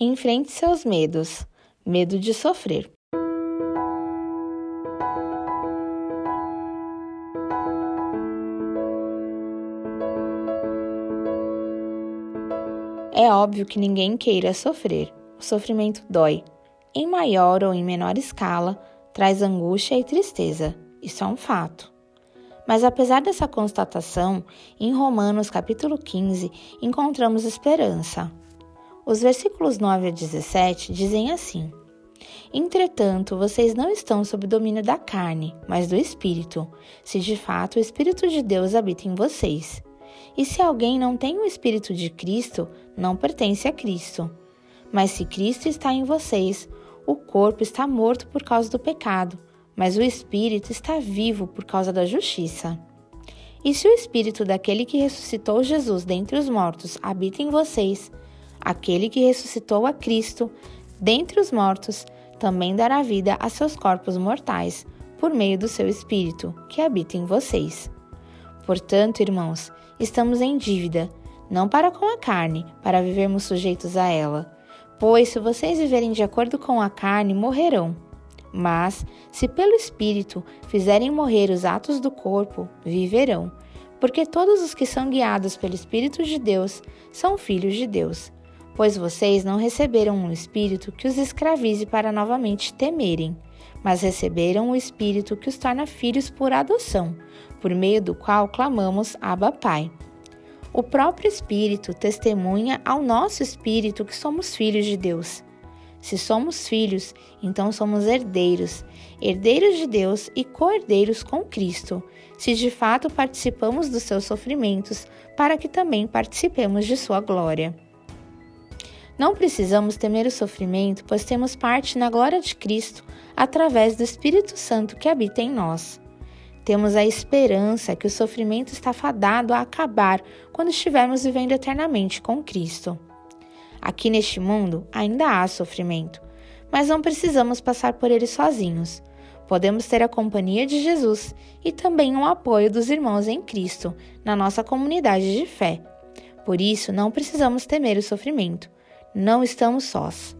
Enfrente seus medos. Medo de sofrer. É óbvio que ninguém queira sofrer. O sofrimento dói. Em maior ou em menor escala, traz angústia e tristeza. Isso é um fato. Mas apesar dessa constatação, em Romanos capítulo 15 encontramos esperança. Os versículos 9 a 17 dizem assim: Entretanto, vocês não estão sob domínio da carne, mas do Espírito, se de fato o Espírito de Deus habita em vocês. E se alguém não tem o Espírito de Cristo, não pertence a Cristo. Mas se Cristo está em vocês, o corpo está morto por causa do pecado, mas o Espírito está vivo por causa da justiça. E se o Espírito daquele que ressuscitou Jesus dentre os mortos habita em vocês, aquele que ressuscitou a Cristo dentre os mortos também dará vida a seus corpos mortais, por meio do seu Espírito, que habita em vocês. Portanto, irmãos, estamos em dívida, não para com a carne, para vivermos sujeitos a ela. Pois, se vocês viverem de acordo com a carne, morrerão. Mas, se pelo Espírito fizerem morrer os atos do corpo, viverão. Porque todos os que são guiados pelo Espírito de Deus são filhos de Deus pois vocês não receberam um espírito que os escravize para novamente temerem, mas receberam o espírito que os torna filhos por adoção, por meio do qual clamamos Abba Pai. O próprio Espírito testemunha ao nosso espírito que somos filhos de Deus. Se somos filhos, então somos herdeiros, herdeiros de Deus e co-herdeiros com Cristo, se de fato participamos dos seus sofrimentos, para que também participemos de sua glória. Não precisamos temer o sofrimento, pois temos parte na glória de Cristo através do Espírito Santo que habita em nós. Temos a esperança que o sofrimento está fadado a acabar quando estivermos vivendo eternamente com Cristo. Aqui neste mundo ainda há sofrimento, mas não precisamos passar por ele sozinhos. Podemos ter a companhia de Jesus e também o apoio dos irmãos em Cristo na nossa comunidade de fé. Por isso, não precisamos temer o sofrimento não estamos sós.